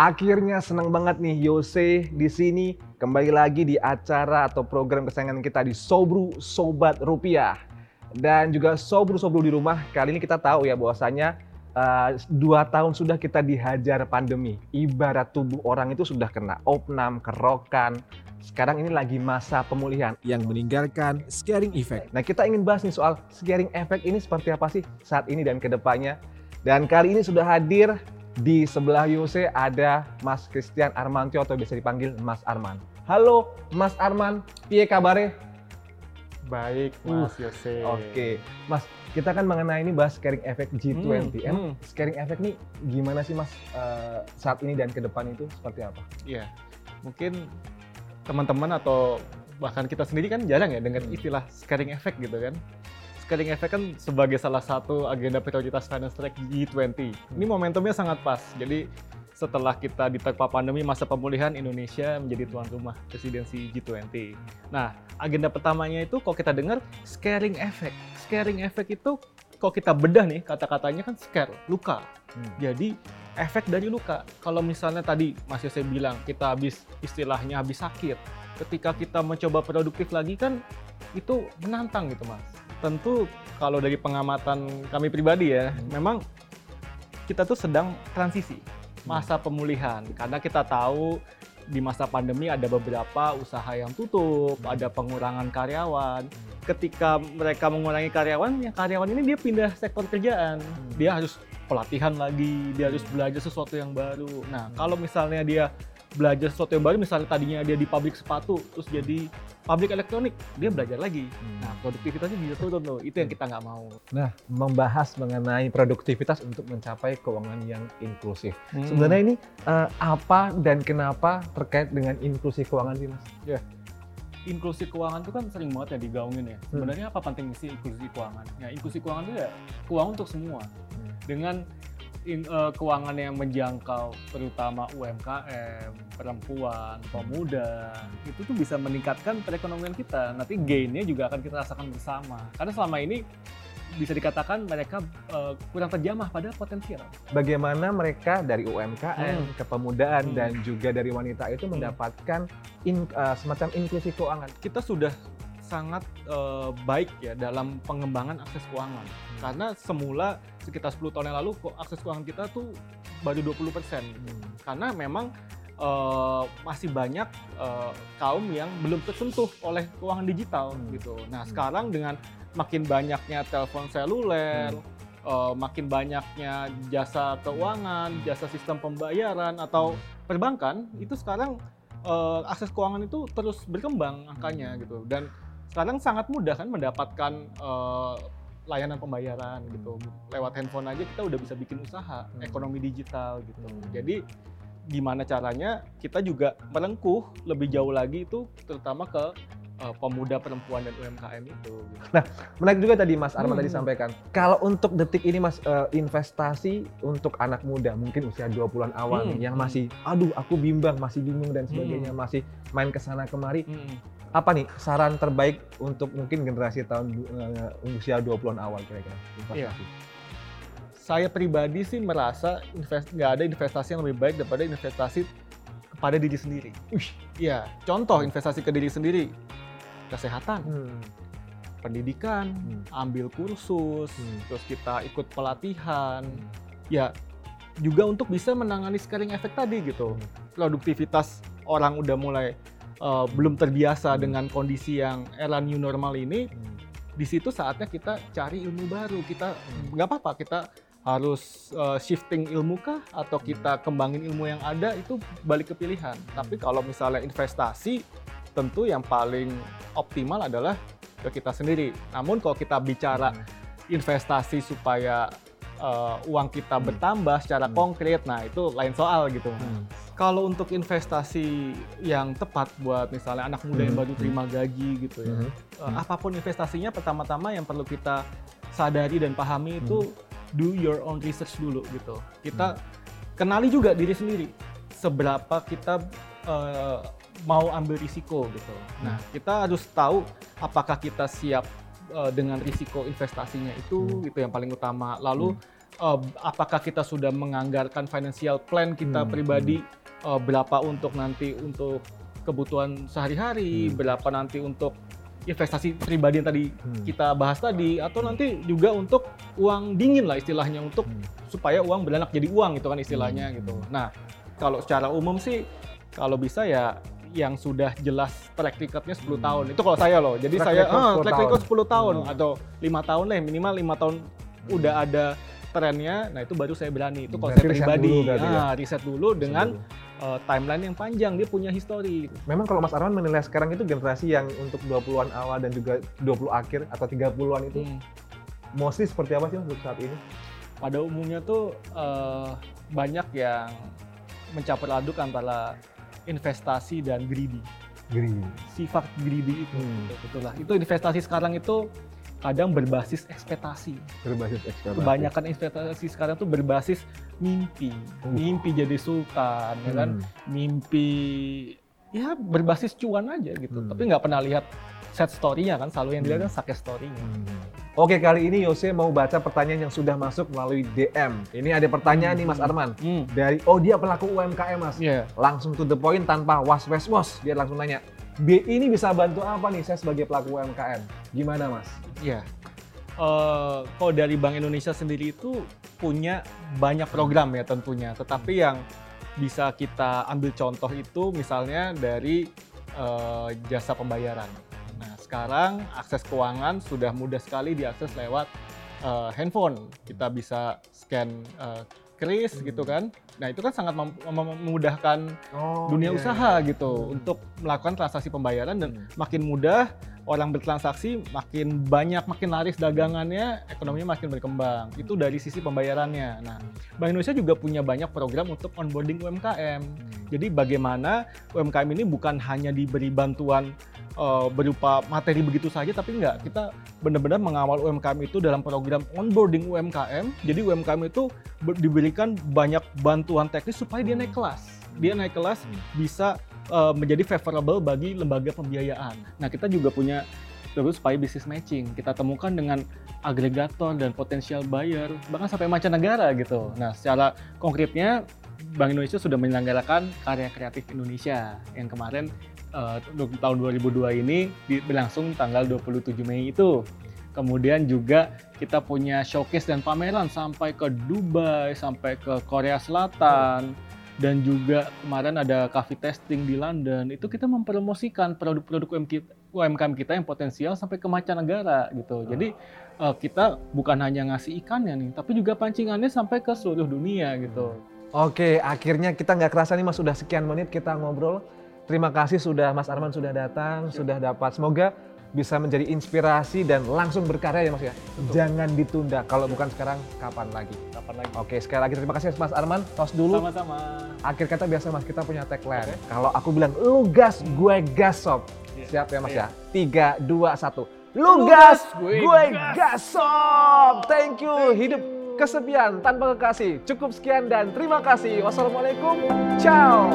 Akhirnya senang banget nih Yose di sini kembali lagi di acara atau program kesayangan kita di Sobru Sobat Rupiah. Dan juga Sobru-Sobru di rumah, kali ini kita tahu ya bahwasanya uh, dua tahun sudah kita dihajar pandemi. Ibarat tubuh orang itu sudah kena opnam, kerokan. Sekarang ini lagi masa pemulihan yang meninggalkan scaring effect. Nah kita ingin bahas nih soal scaring effect ini seperti apa sih saat ini dan ke depannya. Dan kali ini sudah hadir di sebelah Yose ada Mas Christian Armantio atau biasa dipanggil Mas Arman. Halo Mas Arman, piye kabare? Baik Mas uh, Yose. Oke, okay. Mas kita kan mengenai ini bahas scaring effect G20. Hmm, hmm. scaring effect nih gimana sih Mas uh, saat ini dan ke depan itu seperti apa? Iya, mungkin teman-teman atau bahkan kita sendiri kan jarang ya dengar hmm. istilah scaring effect gitu kan scaling effect kan sebagai salah satu agenda prioritas finance track G20. Ini momentumnya sangat pas. Jadi setelah kita diterpa pandemi masa pemulihan Indonesia menjadi tuan rumah presidensi G20. Nah, agenda pertamanya itu kalau kita dengar scaring effect. Scaring effect itu kalau kita bedah nih kata-katanya kan scare, luka. Hmm. Jadi efek dari luka. Kalau misalnya tadi Mas Yose bilang kita habis istilahnya habis sakit, ketika kita mencoba produktif lagi kan itu menantang gitu Mas tentu kalau dari pengamatan kami pribadi ya, hmm. memang kita tuh sedang transisi masa hmm. pemulihan karena kita tahu di masa pandemi ada beberapa usaha yang tutup, hmm. ada pengurangan karyawan. Hmm. Ketika mereka mengurangi karyawan, ya karyawan ini dia pindah sektor kerjaan. Hmm. Dia harus pelatihan lagi, dia harus belajar sesuatu yang baru. Nah, kalau misalnya dia belajar sesuatu yang baru misalnya tadinya dia di pabrik sepatu terus jadi pabrik elektronik dia belajar lagi hmm. nah produktivitasnya bisa turun tuh itu yang kita nggak mau nah membahas mengenai produktivitas untuk mencapai keuangan yang inklusif hmm. sebenarnya ini uh, apa dan kenapa terkait dengan inklusi keuangan sih mas ya yeah. Inklusi keuangan itu kan sering banget ya digaungin ya. Hmm. Sebenarnya apa penting sih inklusi keuangan? Ya inklusi keuangan itu ya keuangan untuk semua. Hmm. Dengan in, uh, keuangan yang menjangkau terutama UMKM, perempuan, pemuda itu tuh bisa meningkatkan perekonomian kita. Nanti gainnya juga akan kita rasakan bersama. Karena selama ini bisa dikatakan mereka uh, kurang terjamah pada potensial. Bagaimana mereka dari UMKM, hmm. kepemudaan hmm. dan juga dari wanita itu hmm. mendapatkan in, uh, semacam inklusi keuangan? Kita sudah sangat uh, baik ya dalam pengembangan akses keuangan. Hmm. Karena semula sekitar 10 tahun yang lalu kok akses keuangan kita tuh baru 20%. Hmm. Karena memang uh, masih banyak uh, kaum yang belum tersentuh oleh keuangan digital hmm. gitu. Nah, hmm. sekarang dengan makin banyaknya telepon seluler, hmm. uh, makin banyaknya jasa keuangan, jasa sistem pembayaran atau hmm. perbankan, hmm. itu sekarang uh, akses keuangan itu terus berkembang angkanya hmm. gitu. Dan sekarang sangat mudah kan mendapatkan uh, layanan pembayaran gitu lewat handphone aja kita udah bisa bikin usaha hmm. ekonomi digital gitu hmm. jadi gimana caranya kita juga melengkuh lebih jauh lagi itu terutama ke uh, pemuda perempuan dan UMKM itu. Gitu. Nah, menarik juga tadi Mas Arman hmm. tadi sampaikan. Kalau untuk detik ini Mas uh, investasi untuk anak muda mungkin usia 20-an awal hmm. yang masih aduh aku bimbang, masih bingung dan sebagainya, hmm. masih main ke sana kemari. Hmm apa nih saran terbaik untuk mungkin generasi tahun uh, usia 20-an awal kira-kira Iya. Saya pribadi sih merasa invest nggak ada investasi yang lebih baik daripada investasi kepada diri sendiri. Iya, contoh investasi ke diri sendiri, kesehatan, hmm. pendidikan, hmm. ambil kursus, hmm. terus kita ikut pelatihan, hmm. ya juga untuk bisa menangani scaring efek tadi gitu. Hmm. Produktivitas orang udah mulai uh, belum terbiasa hmm. dengan kondisi yang era new normal ini, hmm. di situ saatnya kita cari ilmu baru. Kita hmm. nggak hmm. apa-apa kita harus uh, shifting ilmu kah atau hmm. kita kembangin ilmu yang ada itu balik ke pilihan. Hmm. Tapi kalau misalnya investasi, tentu yang paling optimal adalah ke kita sendiri. Namun kalau kita bicara hmm. investasi supaya uh, uang kita bertambah secara hmm. konkret, nah itu lain soal gitu. Hmm kalau untuk investasi yang tepat buat misalnya anak muda yang hmm. baru terima gaji gitu ya, hmm. uh, apa pun investasinya pertama-tama yang perlu kita sadari dan pahami itu hmm. do your own research dulu gitu. Kita kenali juga diri sendiri seberapa kita uh, mau ambil risiko gitu. Nah, kita harus tahu apakah kita siap uh, dengan risiko investasinya itu, hmm. itu yang paling utama. Lalu hmm uh, apakah kita sudah menganggarkan financial plan kita Hmm, pribadi uh, berapa untuk nanti untuk kebutuhan sehari-hari, Hmm. berapa nanti untuk investasi pribadi yang tadi Hmm. kita bahas tadi atau nanti juga untuk uang dingin lah istilahnya untuk Hmm. supaya uang beranak jadi uang gitu kan istilahnya Hmm. gitu. Nah, kalau secara umum sih kalau bisa ya yang sudah jelas track recordnya 10 Hmm. tahun. Itu kalau saya loh. Jadi Track saya record ah, 10 track tahun. record 10 tahun Hmm. atau lima tahun lah minimal lima tahun Hmm. udah ada trennya. Nah, itu baru saya berani. Itu kalau Berarti saya riset pribadi. dulu berarti ya? Riset dulu dengan uh, timeline yang panjang, dia punya history. Memang kalau Mas Arman menilai sekarang itu generasi yang untuk 20-an awal dan juga 20 akhir atau 30-an itu Hmm. mostly seperti apa sih untuk saat ini? pada umumnya tuh eh, banyak yang mencampur aduk antara investasi dan greedy. Green. Sifat greedy itu, Hmm. betul lah. Itu investasi sekarang itu kadang berbasis ekspektasi. Berbasis ekspektasi. Kebanyakan investasi sekarang tuh berbasis mimpi. Uh. Mimpi jadi sultan, ya kan? Hmm. Mimpi ya berbasis cuan aja gitu. Hmm. Tapi nggak pernah lihat set story-nya kan. Selalu yang dilihat Hmm. kan success story-nya. Oke, kali ini Yose mau baca pertanyaan yang sudah masuk melalui DM. Ini ada pertanyaan nih Mas Arman. Hmm. Dari, oh dia pelaku UMKM Mas. Iya. Langsung to the point tanpa was-was-was. Dia langsung nanya, B ini bisa bantu apa nih saya sebagai pelaku UMKM? Gimana Mas? Iya. Eh, kalau dari Bank Indonesia sendiri itu punya banyak program ya tentunya. Tetapi yang bisa kita ambil contoh itu misalnya dari eh, jasa pembayaran. Nah sekarang akses keuangan sudah mudah sekali diakses lewat eh, handphone. Kita bisa scan eh, kris Hmm. gitu kan. Nah itu kan sangat mem- mem- memudahkan Oh, dunia iya. usaha gitu Hmm. untuk melakukan transaksi pembayaran dan Hmm. makin mudah orang bertransaksi makin banyak makin laris dagangannya ekonominya makin berkembang itu dari sisi pembayarannya nah Bank Indonesia juga punya banyak program untuk onboarding UMKM Hmm. jadi bagaimana UMKM ini bukan hanya diberi bantuan eh, berupa materi begitu saja tapi enggak kita benar-benar mengawal UMKM itu dalam program onboarding UMKM jadi UMKM itu ber- diberikan banyak bantuan teknis supaya dia naik kelas dia naik kelas Hmm. bisa uh, menjadi favorable bagi lembaga pembiayaan. Nah, kita juga punya terus supaya bisnis matching. Kita temukan dengan agregator dan potensial buyer, bahkan sampai mancanegara gitu. Nah, secara konkretnya Bank Indonesia sudah menyelenggarakan Karya Kreatif Indonesia yang kemarin uh, tahun 2002 ini berlangsung tanggal 27 Mei itu. Kemudian juga kita punya showcase dan pameran sampai ke Dubai, sampai ke Korea Selatan, dan juga kemarin ada coffee testing di London. Itu kita mempromosikan produk-produk UMK UMKM kita yang potensial sampai ke mancanegara gitu. Jadi eh, kita bukan hanya ngasih ikannya nih, tapi juga pancingannya sampai ke seluruh dunia gitu. Oke, akhirnya kita nggak kerasa nih Mas sudah sekian menit kita ngobrol. Terima kasih sudah Mas Arman sudah datang, sudah dapat. Semoga bisa menjadi inspirasi dan langsung berkarya ya Mas ya. Jangan ditunda. Kalau bukan sekarang, kapan lagi? Kapan lagi? Oke, sekali lagi terima kasih Mas Arman. Tos dulu. Sama-sama. Akhir kata biasa Mas, kita punya tagline. Oke. Kalau aku bilang lu gas, gue gas sob. Iya. Siap ya Mas Iya. ya? Tiga, dua, satu. Lu gas, gue gue gas. gas sob. Thank you. Hidup kesepian tanpa kekasih. Cukup sekian dan terima kasih. Wassalamualaikum. Ciao.